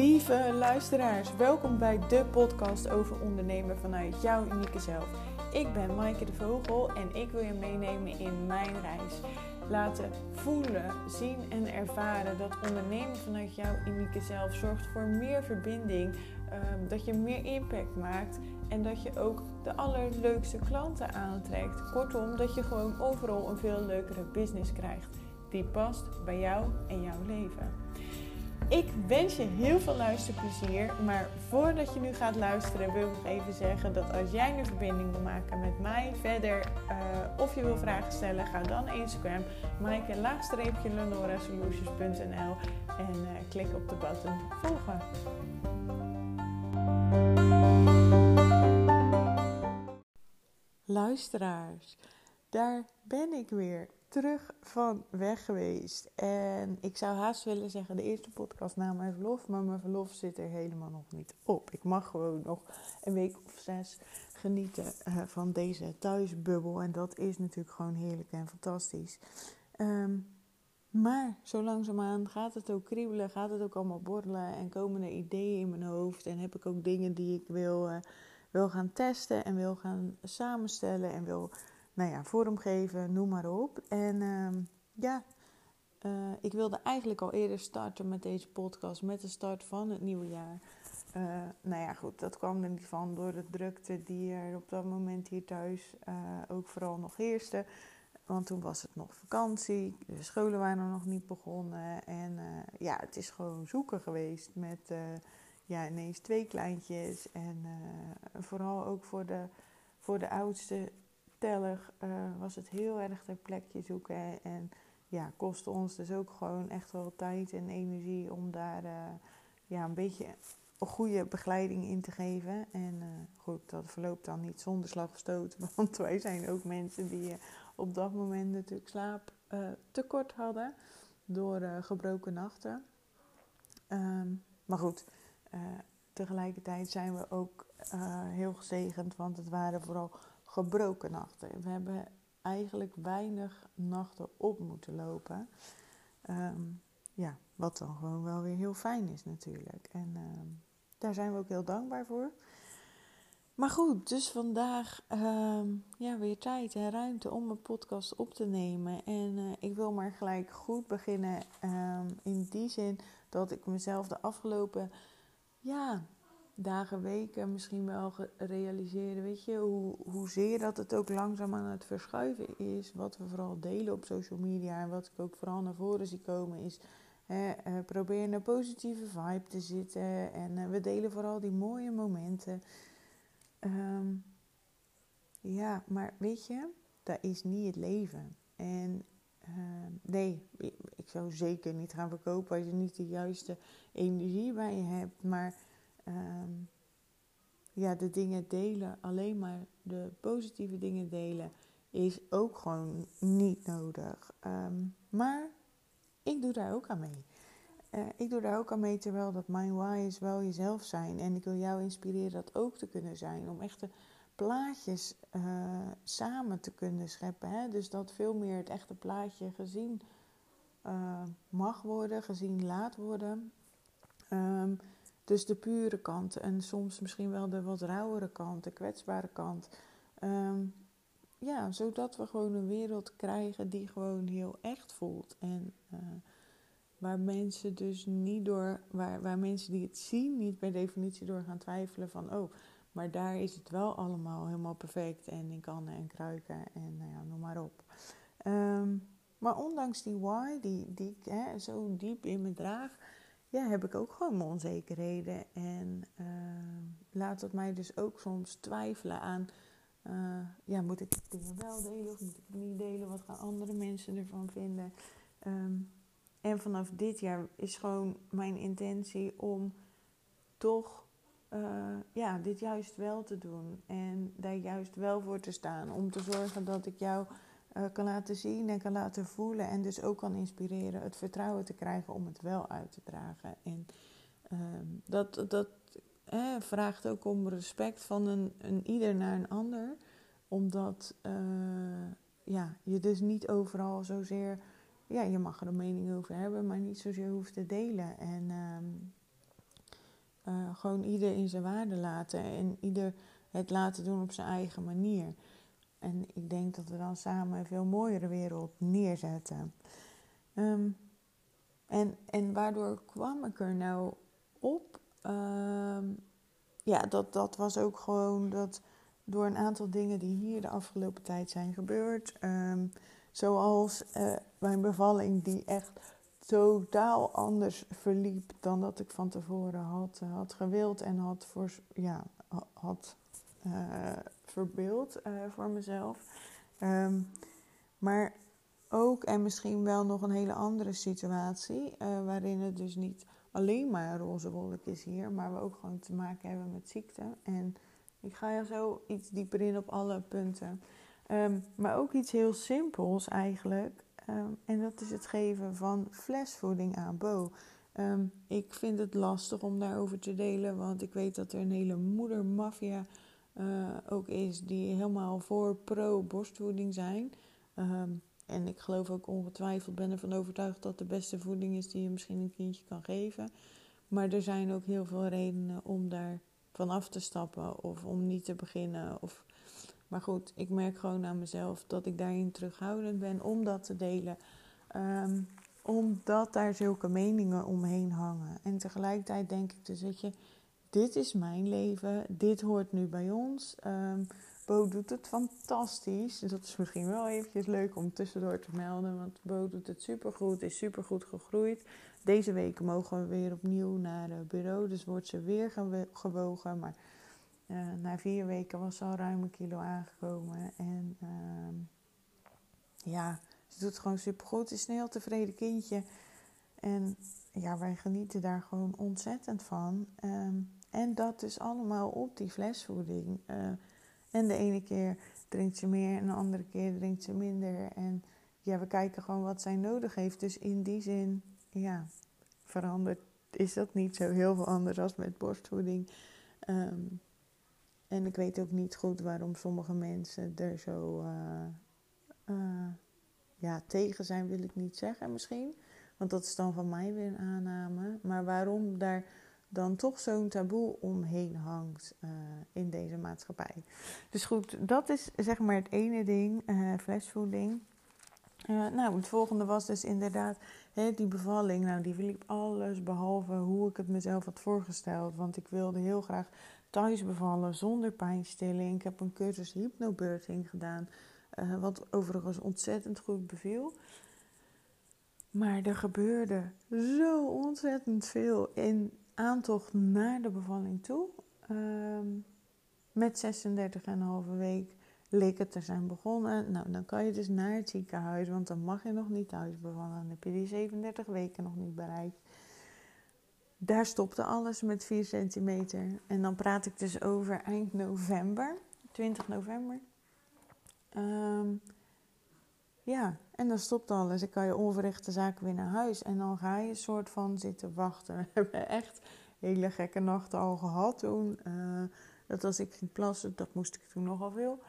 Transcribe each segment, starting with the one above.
Lieve luisteraars, welkom bij de podcast over ondernemen vanuit jouw unieke zelf. Ik ben Maaike de Vogel en ik wil je meenemen in mijn reis. Laten voelen, zien en ervaren dat ondernemen vanuit jouw unieke zelf zorgt voor meer verbinding, ehm, dat je meer impact maakt en dat je ook de allerleukste klanten aantrekt. Kortom, dat je gewoon overal een veel leukere business krijgt die past bij jou en jouw leven. Ik wens je heel veel luisterplezier. Maar voordat je nu gaat luisteren, wil ik even zeggen dat als jij een verbinding wil maken met mij verder uh, of je wil vragen stellen, ga dan Instagram, maaike laagstreepje lenoresolutions.nl en uh, klik op de button volgen. Luisteraars, daar ben ik weer terug van weg geweest. En ik zou haast willen zeggen de eerste podcast na mijn verlof. Maar mijn verlof zit er helemaal nog niet op. Ik mag gewoon nog een week of zes genieten uh, van deze thuisbubbel. En dat is natuurlijk gewoon heerlijk en fantastisch. Um, maar zo langzaamaan gaat het ook kriebelen, gaat het ook allemaal borrelen. En komen er ideeën in mijn hoofd. En heb ik ook dingen die ik wil, uh, wil gaan testen en wil gaan samenstellen. En wil nou ja, vormgeven, noem maar op. En ehm, ja, uh, ik wilde eigenlijk al eerder starten met deze podcast, met de start van het nieuwe jaar. Uh, nou ja, goed, dat kwam er niet van door de drukte die er op dat moment hier thuis uh, ook vooral nog heerste. Want toen was het nog vakantie, de scholen waren nog niet begonnen. En ja, het is gewoon zoeken geweest met ja, ineens twee kleintjes. En vooral ook voor de, voor de oudste stellig uh, was het heel erg ter plekje zoeken. En ja, kostte ons dus ook gewoon echt wel tijd en energie om daar uh, ja, een beetje een goede begeleiding in te geven. En uh, goed, dat verloopt dan niet zonder slag. Want wij zijn ook mensen die op dat moment natuurlijk slaap tekort hadden door gebroken nachten. Um, maar goed, tegelijkertijd zijn we ook heel gezegend, want het waren vooral gebroken nachten. We hebben eigenlijk weinig nachten op moeten lopen. Um, ja, wat dan gewoon wel weer heel fijn is natuurlijk. En um, daar zijn we ook heel dankbaar voor. Maar goed, dus vandaag um, ja, weer tijd en ruimte om een podcast op te nemen. En uh, ik wil maar gelijk goed beginnen in die zin dat ik mezelf de afgelopen ja, dagen, weken misschien wel realiseren. Weet je, hoe, hoezeer dat het ook langzaam aan het verschuiven is. Wat we vooral delen op social media en wat ik ook vooral naar voren zie komen is. Uh, probeer een positieve vibe te zitten. En uh, we delen vooral die mooie momenten. Um, ja, maar weet je, dat is niet het leven. En uh, nee, ik zou zeker niet gaan verkopen als je niet de juiste energie bij je hebt. Maar um, ja, de dingen delen, alleen maar de positieve dingen delen, is ook gewoon niet nodig. Um, maar ik doe daar ook aan mee. Uh, ik doe daar ook aan mee, terwijl dat mijn why is wel jezelf zijn. En ik wil jou inspireren dat ook te kunnen zijn. Om echte plaatjes uh, samen te kunnen scheppen. Hè? Dus dat veel meer het echte plaatje gezien uh, mag worden, gezien laat worden. Um, dus de pure kant en soms misschien wel de wat rauwere kant, de kwetsbare kant. Um, ja, zodat we gewoon een wereld krijgen die gewoon heel echt voelt. En uh, waar mensen dus niet door, waar, waar mensen die het zien, niet per definitie door gaan twijfelen van oh, maar daar is het wel allemaal helemaal perfect en in kannen en kruiken en nou ja, noem maar op. Um, maar ondanks die why, die, die ik hè, zo diep in me draag, ja, heb ik ook gewoon mijn onzekerheden. En uh, laat het mij dus ook soms twijfelen aan... Uh, ja, moet ik dingen wel delen of moet ik het niet delen? Wat gaan andere mensen ervan vinden? Um, en vanaf dit jaar is gewoon mijn intentie om toch uh, ja, dit juist wel te doen. En daar juist wel voor te staan. Om te zorgen dat ik jou uh, kan laten zien en kan laten voelen. En dus ook kan inspireren het vertrouwen te krijgen om het wel uit te dragen. En uh, dat, dat eh, vraagt ook om respect van een, een ieder naar een ander. Omdat uh, ja, je dus niet overal zozeer... Ja, je mag er een mening over hebben, maar niet zozeer hoeft te delen. En um, uh, gewoon ieder in zijn waarde laten en ieder het laten doen op zijn eigen manier. En ik denk dat we dan samen een veel mooiere wereld neerzetten. Ehm, en, en waardoor kwam ik er nou op? Ehm, ja, dat, dat was ook gewoon dat door een aantal dingen die hier de afgelopen tijd zijn gebeurd. Ehm, zoals uh, mijn bevalling, die echt totaal anders verliep dan dat ik van tevoren had, uh, had gewild en had, voor, ja, had verbeeld voor mezelf. Um, maar ook en misschien wel nog een hele andere situatie, waarin het dus niet alleen maar roze wolk is hier, maar we ook gewoon te maken hebben met ziekte. En ik ga er zo iets dieper in op alle punten. Um, maar ook iets heel simpels eigenlijk. Um, en dat is het geven van flesvoeding aan Bo. Ik vind het lastig om daarover te delen, want ik weet dat er een hele moedermafia uh, ook is die helemaal voor pro-borstvoeding zijn. en ik geloof ook ongetwijfeld, ben ervan overtuigd dat de beste voeding is die je misschien een kindje kan geven. Maar er zijn ook heel veel redenen om daar vanaf te stappen of om niet te beginnen. Of... Maar goed, ik merk gewoon aan mezelf dat ik daarin terughoudend ben om dat te delen. Um, omdat daar zulke meningen omheen hangen. En tegelijkertijd denk ik dus, weet je, dit is mijn leven, dit hoort nu bij ons. Um, Bo doet het fantastisch. Dat is misschien wel eventjes leuk om tussendoor te melden. Want Bo doet het supergoed, is supergoed gegroeid. Deze week mogen we weer opnieuw naar het bureau. Dus wordt ze weer gewogen. Maar uh, na vier weken was ze al ruim een kilo aangekomen. En uh, ja, ze doet het gewoon supergoed. Is een heel tevreden kindje. En ja, wij genieten daar gewoon ontzettend van. Um, en dat dus allemaal op die flesvoeding. Uh, en de ene keer drinkt ze meer en de andere keer drinkt ze minder. En ja, we kijken gewoon wat zij nodig heeft. Dus in die zin, ja, verandert is dat niet zo heel veel anders als met borstvoeding. Um, en ik weet ook niet goed waarom sommige mensen er zo uh, uh, ja, tegen zijn, wil ik niet zeggen misschien. Want dat is dan van mij weer een aanname. Maar waarom daar dan toch zo'n taboe omheen hangt uh, in deze maatschappij. Dus goed, dat is zeg maar het ene ding, uh, nou, het volgende was dus inderdaad hè, die bevalling. Nou, die verliep alles behalve hoe ik het mezelf had voorgesteld. Want ik wilde heel graag thuis bevallen zonder pijnstilling. Ik heb een cursus hypnobirthing gedaan, wat overigens ontzettend goed beviel. Maar er gebeurde zo ontzettend veel in aantocht naar de bevalling toe. Um, met 36,5 week leek het te zijn begonnen. Nou, dan kan je dus naar het ziekenhuis, want dan mag je nog niet thuis bevallen. Dan heb je die 37 weken nog niet bereikt. Daar stopte alles met 4 centimeter. En dan praat ik dus over eind november, 20 november. Um, ja, en dan stopt alles. Dan kan je onverrichte zaken weer naar huis. En dan ga je een soort van zitten wachten. We hebben echt hele gekke nachten al gehad toen. Uh, dat als ik ging plassen, dat moest ik toen nogal veel.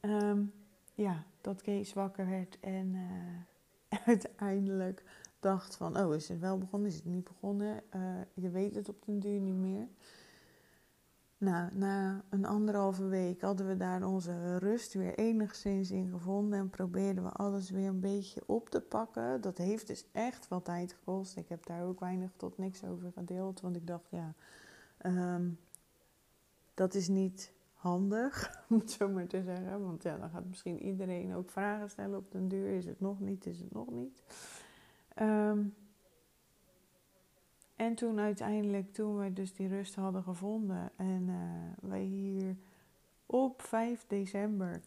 Um, ja, dat Kees wakker werd en uh, uiteindelijk dacht van... Oh, is het wel begonnen? Is het niet begonnen? Uh, je weet het op den duur niet meer. Nou, na een anderhalve week hadden we daar onze rust weer enigszins in gevonden en probeerden we alles weer een beetje op te pakken. Dat heeft dus echt wat tijd gekost. Ik heb daar ook weinig tot niks over gedeeld, want ik dacht, ja, um, dat is niet handig, om het zo maar te zeggen. Want ja, dan gaat misschien iedereen ook vragen stellen op den duur. Is het nog niet? Is het nog niet? Um, en toen uiteindelijk, toen we dus die rust hadden gevonden en uh, wij hier op 5 december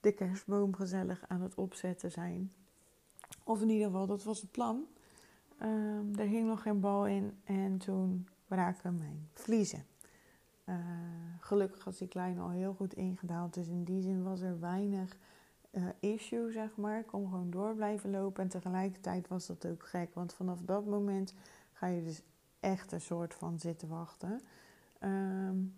de kerstboom gezellig aan het opzetten zijn. Of in ieder geval, dat was het plan. Um, er hing nog geen bal in en toen braken mijn vliezen. Uh, gelukkig was die kleine al heel goed ingedaald, dus in die zin was er weinig uh, issue, zeg maar. Ik kon gewoon door blijven lopen en tegelijkertijd was dat ook gek, want vanaf dat moment ga je dus echt een soort van zitten wachten. Um,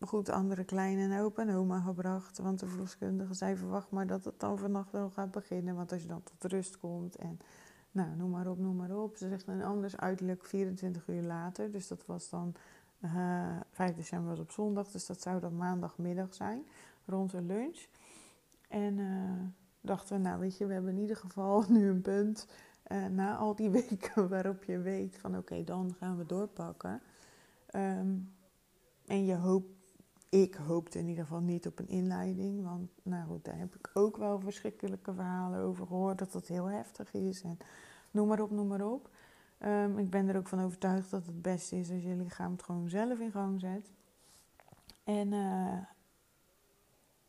goed, andere kleine en opa en oma gebracht. Want de verloskundige zei: verwacht maar dat het dan vannacht wel gaat beginnen. Want als je dan tot rust komt en Nou, noem maar op, noem maar op. Ze zegt een anders uiterlijk 24 uur later. Dus dat was dan uh, eh, 5 december was op zondag. Dus dat zou dan maandagmiddag zijn, rond de lunch. En uh, dachten we, nou weet je, we hebben in ieder geval nu een punt. Uh, na al die weken waarop je weet van oké, dan gaan we doorpakken. Um, en je hoopt ik hoopte in ieder geval niet op een inleiding. Want nou goed, daar heb ik ook wel verschrikkelijke verhalen over gehoord. Dat dat heel heftig is. En noem maar op, noem maar op. Um, ik ben er ook van overtuigd dat het beste is als je lichaam het gewoon zelf in gang zet. En uh,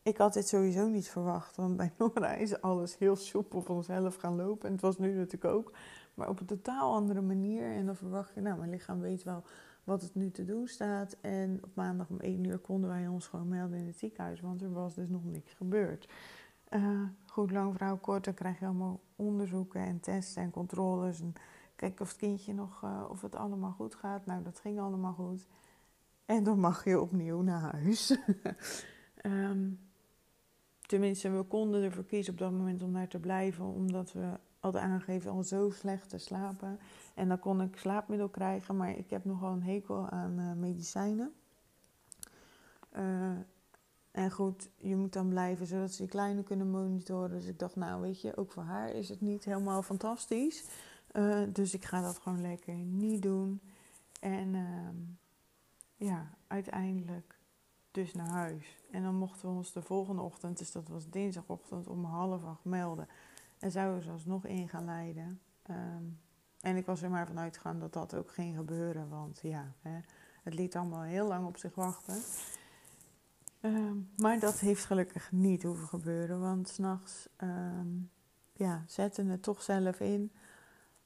ik had dit sowieso niet verwacht. Want bij Nora is alles heel soepel vanzelf gaan lopen. En het was nu natuurlijk ook. Maar op een totaal andere manier. En dan verwacht je, nou, mijn lichaam weet wel wat het nu te doen staat. En op maandag om 1 uur konden wij ons gewoon melden in het ziekenhuis, want er was dus nog niks gebeurd. Uh, goed, lang verhaal kort, dan krijg je allemaal onderzoeken en testen en controles. En kijken of het kindje nog, uh, of het allemaal goed gaat. Nou, dat ging allemaal goed. En dan mag je opnieuw naar huis. um, tenminste, we konden ervoor kiezen op dat moment om daar te blijven, omdat we hadden aangegeven al zo slecht te slapen. En dan kon ik slaapmiddel krijgen, maar ik heb nogal een hekel aan uh, medicijnen. Uh, en goed, je moet dan blijven zodat ze die kleine kunnen monitoren. Dus ik dacht, nou weet je, ook voor haar is het niet helemaal fantastisch. Uh, dus ik ga dat gewoon lekker niet doen. En ehm, ja, uiteindelijk dus naar huis. En dan mochten we ons de volgende ochtend, dus dat was dinsdagochtend, om half acht melden. En zouden ze alsnog in gaan leiden. Um, en ik was er maar vanuit gegaan dat dat ook ging gebeuren. Want ja, hè, het liet allemaal heel lang op zich wachten. Uh, maar dat heeft gelukkig niet hoeven gebeuren. Want s'nachts um, ja, zetten het toch zelf in.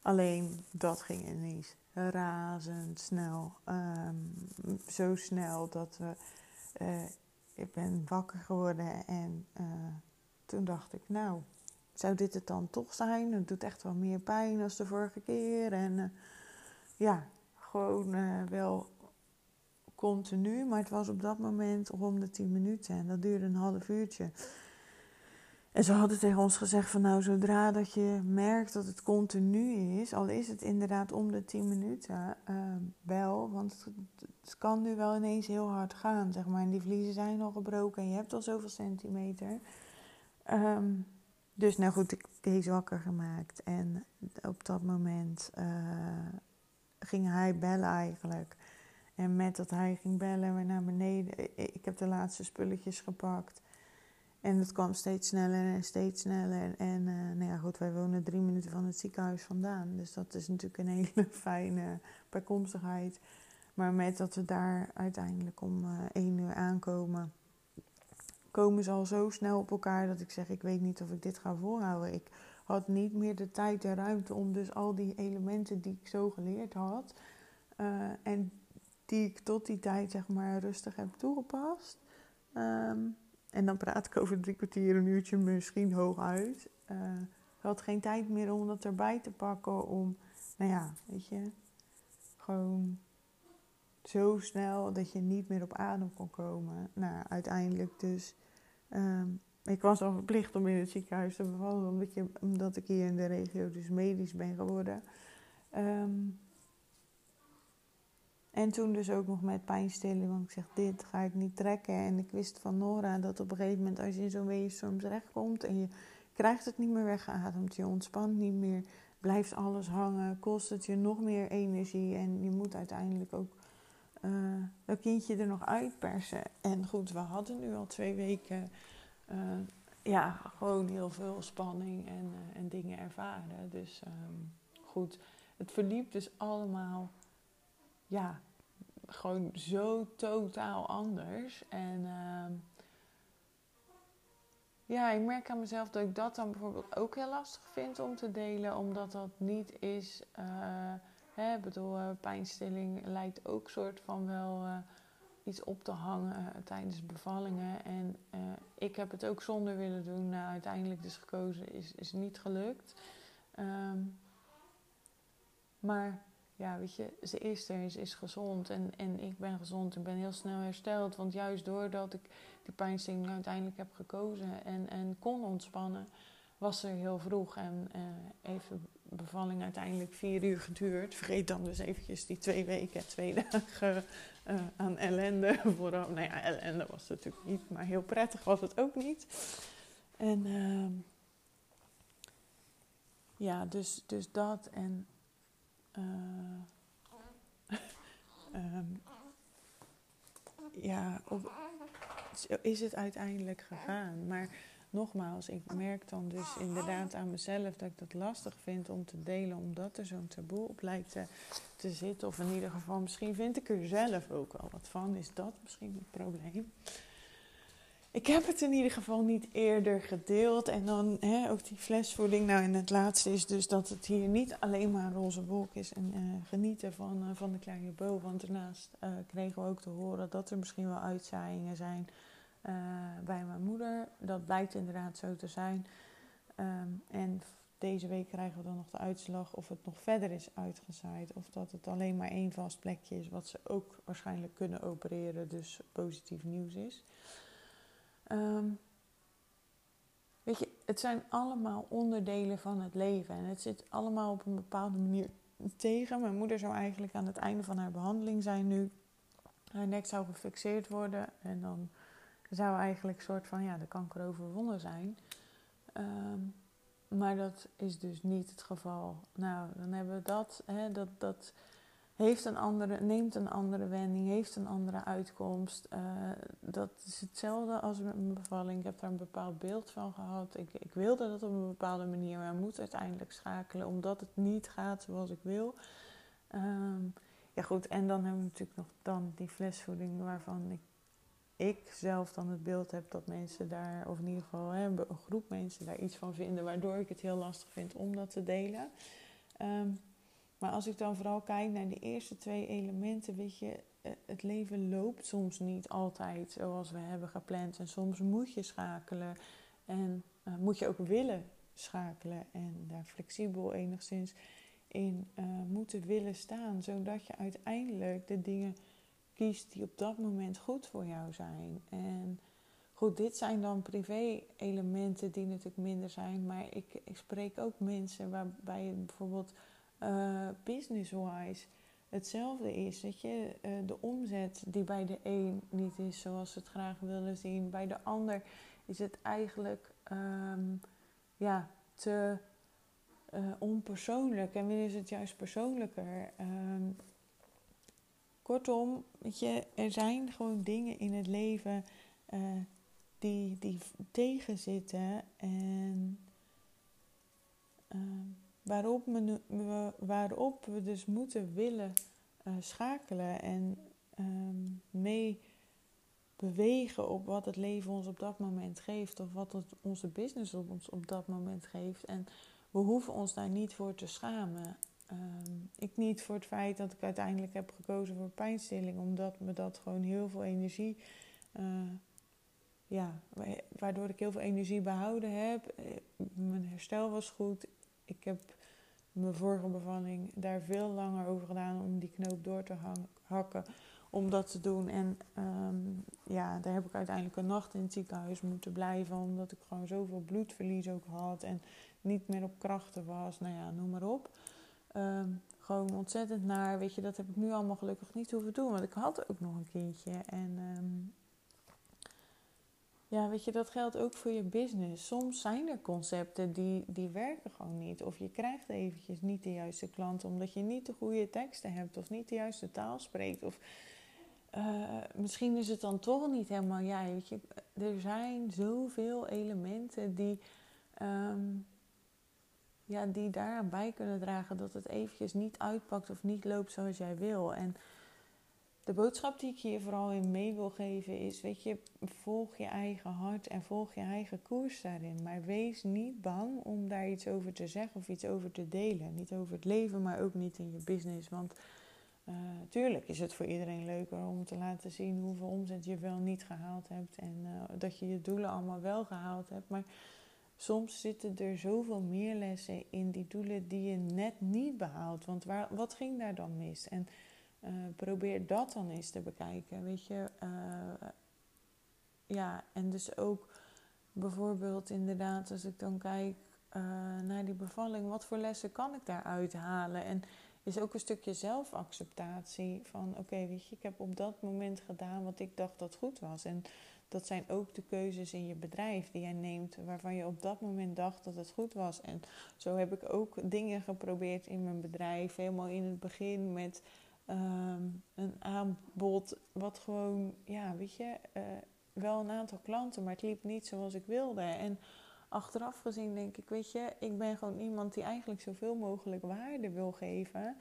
Alleen dat ging ineens razendsnel. Um, zo snel dat we... Uh, ik ben wakker geworden en uh, toen dacht ik, nou, zou dit het dan toch zijn? Het doet echt wel meer pijn als de vorige keer. En uh, ja, gewoon wel continu. Maar het was op dat moment om de 10 minuten. En dat duurde een half uurtje. En ze hadden tegen ons gezegd van nou, zodra dat je merkt dat het continu is, al is het inderdaad om de 10 minuten, bel. Want het, kan nu wel ineens heel hard gaan, zeg maar. En die vliezen zijn al gebroken en je hebt al zoveel centimeter. Um, dus nou goed, ik deze wakker gemaakt. En op dat moment uh, ging hij bellen eigenlijk. En met dat hij ging bellen, we naar beneden. Ik heb de laatste spulletjes gepakt. En het kwam steeds sneller en steeds sneller. En uh, nou ja, goed, wij wonen drie minuten van het ziekenhuis vandaan. Dus dat is natuurlijk een hele fijne bijkomstigheid. Maar met dat we daar uiteindelijk om uh, één uur aankomen komen ze al zo snel op elkaar dat ik zeg: ik weet niet of ik dit ga volhouden. Ik had niet meer de tijd en ruimte om dus al die elementen die ik zo geleerd had uh, en die ik tot die tijd zeg maar rustig heb toegepast. Um, en dan praat ik over drie kwartier, een uurtje, misschien hooguit. Uh, ik had geen tijd meer om dat erbij te pakken. Om, nou ja, weet je, gewoon zo snel dat je niet meer op adem kon komen. Nou, uiteindelijk dus Um, ik was al verplicht om in het ziekenhuis te bevallen, omdat, je, omdat ik hier in de regio dus medisch ben geworden. Um, en toen dus ook nog met pijnstilling, want ik zeg, dit ga ik niet trekken. En ik wist van Nora dat op een gegeven moment als je in zo'n weeënstorm terechtkomt en je krijgt het niet meer weggeademd, je ontspant niet meer, blijft alles hangen, kost het je nog meer energie en je moet uiteindelijk ook uh, dat kindje er nog uitpersen. En goed, we hadden nu al twee weken uh, ja, gewoon heel veel spanning en, uh, en dingen ervaren. Dus um, goed, het verliep dus allemaal ja, gewoon zo totaal anders. En uh, ja, ik merk aan mezelf dat ik dat dan bijvoorbeeld ook heel lastig vind om te delen, omdat dat niet is. Uh, Hè, bedoel, uh, pijnstilling lijkt ook soort van wel uh, iets op te hangen tijdens bevallingen. En ik heb het ook zonder willen doen. Nou, uiteindelijk dus gekozen is, is niet gelukt. Um, maar ja, weet je, ze is er, ze is gezond en, en ik ben gezond. Ik ben heel snel hersteld. Want juist doordat ik die pijnstilling uiteindelijk heb gekozen en, en kon ontspannen, was er heel vroeg en even bevalling uiteindelijk vier uur geduurd. Vergeet dan dus eventjes die twee weken, twee dagen uh, aan ellende. Vooral, nou ja, ellende was natuurlijk niet, maar heel prettig was het ook niet. En uh, ja, dus, dus dat en... Uh, um, ja, op, is het uiteindelijk gegaan. Maar nogmaals, ik merk dan dus inderdaad aan mezelf dat ik dat lastig vind om te delen, omdat er zo'n taboe op lijkt te, te, zitten. Of in ieder geval, misschien vind ik er zelf ook wel wat van. Is dat misschien het probleem? Ik heb het in ieder geval niet eerder gedeeld. En dan hè, ook die flesvoeding. Nou, en het laatste is dus dat het hier niet alleen maar een roze wolk is en uh, genieten van, uh, van de kleine boom. Want daarnaast uh, kregen we ook te horen dat er misschien wel uitzaaiingen zijn bij mijn moeder. Dat blijkt inderdaad zo te zijn. Um, en deze week krijgen we dan nog de uitslag of het nog verder is uitgezaaid. Of dat het alleen maar één vast plekje is, wat ze ook waarschijnlijk kunnen opereren. Dus positief nieuws is. Um, weet je, het zijn allemaal onderdelen van het leven. En het zit allemaal op een bepaalde manier tegen. Mijn moeder zou eigenlijk aan het einde van haar behandeling zijn nu. Haar nek zou gefixeerd worden. En dan zou eigenlijk een soort van ja, de kanker overwonnen zijn. Um, maar dat is dus niet het geval. Nou, dan hebben we dat. Hè, dat, dat heeft een andere, neemt een andere wending, heeft een andere uitkomst. Uh, dat is hetzelfde als met mijn bevalling. Ik heb daar een bepaald beeld van gehad. Ik, ik wilde dat op een bepaalde manier, maar moet uiteindelijk schakelen omdat het niet gaat zoals ik wil. Um, ja, goed, en dan hebben we natuurlijk nog dan die flesvoeding waarvan ik, ik zelf dan het beeld heb dat mensen daar, of in ieder geval hè, een groep mensen daar iets van vinden, waardoor ik het heel lastig vind om dat te delen. Um, maar als ik dan vooral kijk naar de eerste twee elementen, weet je, eh, het leven loopt soms niet altijd zoals we hebben gepland. En soms moet je schakelen en uh, moet je ook willen schakelen en daar flexibel enigszins in uh, moeten willen staan, zodat je uiteindelijk de dingen kiest die op dat moment goed voor jou zijn. En goed, dit zijn dan privé-elementen die natuurlijk minder zijn, maar ik, ik spreek ook mensen waarbij je bijvoorbeeld uh, business-wise hetzelfde is. Dat je uh, de omzet die bij de een niet is zoals ze het graag willen zien, bij de ander is het eigenlijk um, ja, te uh, onpersoonlijk. En wanneer is het juist persoonlijker? Um, kortom, weet je, er zijn gewoon dingen in het leven die, die tegenzitten en. Um, waarop, we, waarop we dus moeten willen uh, schakelen en um, mee bewegen op wat het leven ons op dat moment geeft of wat het, onze business op ons op dat moment geeft. En we hoeven ons daar niet voor te schamen. Um, ik niet voor het feit dat ik uiteindelijk heb gekozen voor pijnstilling, omdat me dat gewoon heel veel energie. Uh, ja, waardoor ik heel veel energie behouden heb. Eh, mijn herstel was goed ik heb mijn vorige bevalling daar veel langer over gedaan om die knoop door te hakken. Om dat te doen. En um, ja, daar heb ik uiteindelijk een nacht in het ziekenhuis moeten blijven. Omdat ik gewoon zoveel bloedverlies ook had. En niet meer op krachten was. Nou ja, noem maar op. Um, gewoon ontzettend naar. Weet je, dat heb ik nu allemaal gelukkig niet hoeven doen. Want ik had ook nog een kindje. En um, ja, weet je, dat geldt ook voor je business. Soms zijn er concepten die, die werken gewoon niet. Of je krijgt eventjes niet de juiste klant omdat je niet de goede teksten hebt of niet de juiste taal spreekt. Of uh, misschien is het dan toch niet helemaal jij. Weet je, er zijn zoveel elementen die, um, ja, die daaraan bij kunnen dragen dat het eventjes niet uitpakt of niet loopt zoals jij wil. En de boodschap die ik je vooral in mee wil geven is: weet je, volg je eigen hart en volg je eigen koers daarin. Maar wees niet bang om daar iets over te zeggen of iets over te delen. Niet over het leven, maar ook niet in je business. Want uh, tuurlijk is het voor iedereen leuker om te laten zien hoeveel omzet je wel niet gehaald hebt en uh, dat je je doelen allemaal wel gehaald hebt. Maar soms zitten er zoveel meer lessen in die doelen die je net niet behaalt. Want waar, wat ging daar dan mis? En uh, probeer dat dan eens te bekijken. Weet je, uh, ja, en dus ook bijvoorbeeld inderdaad, als ik dan kijk uh, naar die bevalling, wat voor lessen kan ik daaruit halen? En is ook een stukje zelfacceptatie van oké, weet je, ik heb op dat moment gedaan wat ik dacht dat goed was. En dat zijn ook de keuzes in je bedrijf die jij neemt waarvan je op dat moment dacht dat het goed was. En zo heb ik ook dingen geprobeerd in mijn bedrijf, helemaal in het begin met ehm, een aanbod wat gewoon, ja, weet je, uh, wel een aantal klanten, maar het liep niet zoals ik wilde. En achteraf gezien denk ik, weet je, ik ben gewoon iemand die eigenlijk zoveel mogelijk waarde wil geven.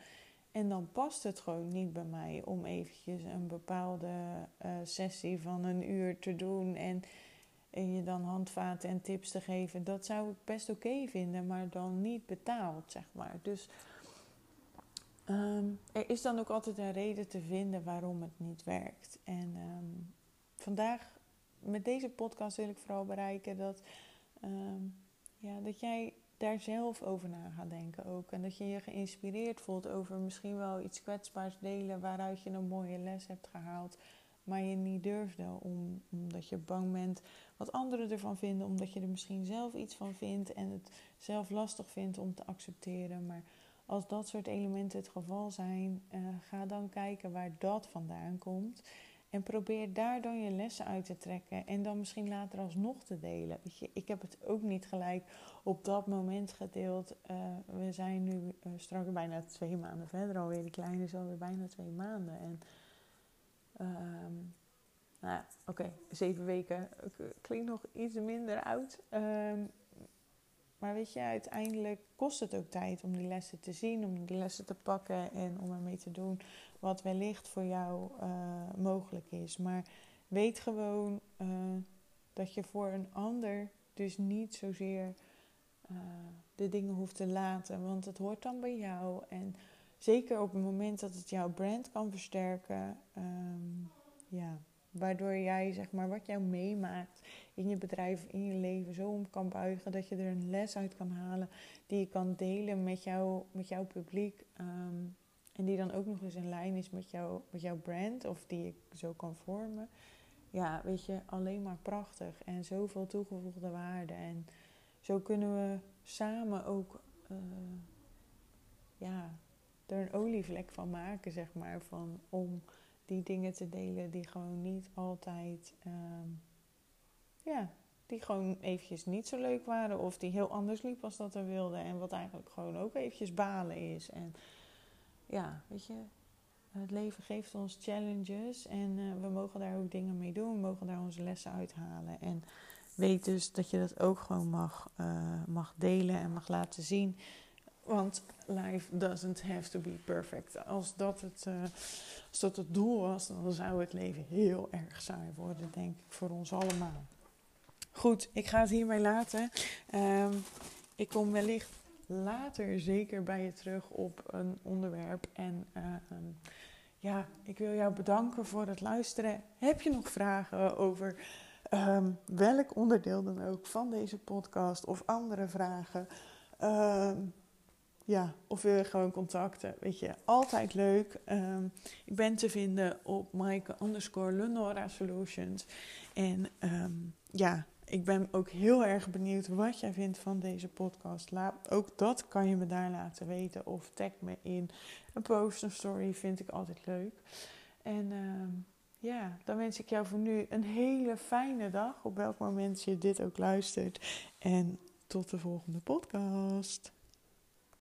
En dan past het gewoon niet bij mij om eventjes een bepaalde uh, sessie van een uur te doen en, en, je dan handvaten en tips te geven. Dat zou ik best oké vinden, maar dan niet betaald, zeg maar. Dus um, er is dan ook altijd een reden te vinden waarom het niet werkt. En um, vandaag met deze podcast wil ik vooral bereiken dat, ehm, ja, dat jij daar zelf over na gaat denken ook. En dat je je geïnspireerd voelt over misschien wel iets kwetsbaars delen waaruit je een mooie les hebt gehaald. Maar je niet durfde om, omdat je bang bent wat anderen ervan vinden. Omdat je er misschien zelf iets van vindt en het zelf lastig vindt om te accepteren. Maar als dat soort elementen het geval zijn, uh, ga dan kijken waar dat vandaan komt. En probeer daar dan je lessen uit te trekken. En dan misschien later alsnog te delen. Weet je, ik heb het ook niet gelijk op dat moment gedeeld. Uh, we zijn nu uh, straks bijna twee maanden verder alweer. De kleine is alweer bijna twee maanden. En um, nou oké, zeven weken klinkt nog iets minder oud. Um, maar weet je, uiteindelijk kost het ook tijd om die lessen te zien, om die lessen te pakken en om ermee te doen wat wellicht voor jou uh, mogelijk is. Maar weet gewoon uh, dat je voor een ander dus niet zozeer uh, de dingen hoeft te laten, want het hoort dan bij jou. En zeker op het moment dat het jouw brand kan versterken, um, ja, waardoor jij zeg maar wat jou meemaakt in je bedrijf, in je leven zo om kan buigen dat je er een les uit kan halen die je kan delen met, jou, met jouw publiek. Um, en die dan ook nog eens in lijn is met, jou, met jouw brand of die ik zo kan vormen. Ja, weet je, alleen maar prachtig en zoveel toegevoegde waarde. En zo kunnen we samen ook uh, ja, er een olievlek van maken, zeg maar. Van, om die dingen te delen die gewoon niet altijd, um, ja, die gewoon eventjes niet zo leuk waren. Of die heel anders liep als dat we wilden. En wat eigenlijk gewoon ook eventjes balen is. En ja, weet je, het leven geeft ons challenges en uh, we mogen daar ook dingen mee doen. We mogen daar onze lessen uithalen. En weet dus dat je dat ook gewoon mag, uh, mag delen en mag laten zien. Want life doesn't have to be perfect. Als dat het, uh, als dat het doel was, dan zou het leven heel erg saai worden, denk ik, voor ons allemaal. Goed, ik ga het hiermee laten. Um, ik kom wellicht later zeker bij je terug op een onderwerp. En uh, ja, ik wil jou bedanken voor het luisteren. Heb je nog vragen over um, welk onderdeel dan ook van deze podcast of andere vragen? Um, ja, of wil je gewoon contacten? Weet je, altijd leuk. Um, ik ben te vinden op Maaike underscore Lenora Solutions. En um, ja, ik ben ook heel erg benieuwd wat jij vindt van deze podcast. Ook dat kan je me daar laten weten. Of tag me in een post, een story. Vind ik altijd leuk. En uh, ja, dan wens ik jou voor nu een hele fijne dag. Op welk moment je dit ook luistert. En tot de volgende podcast.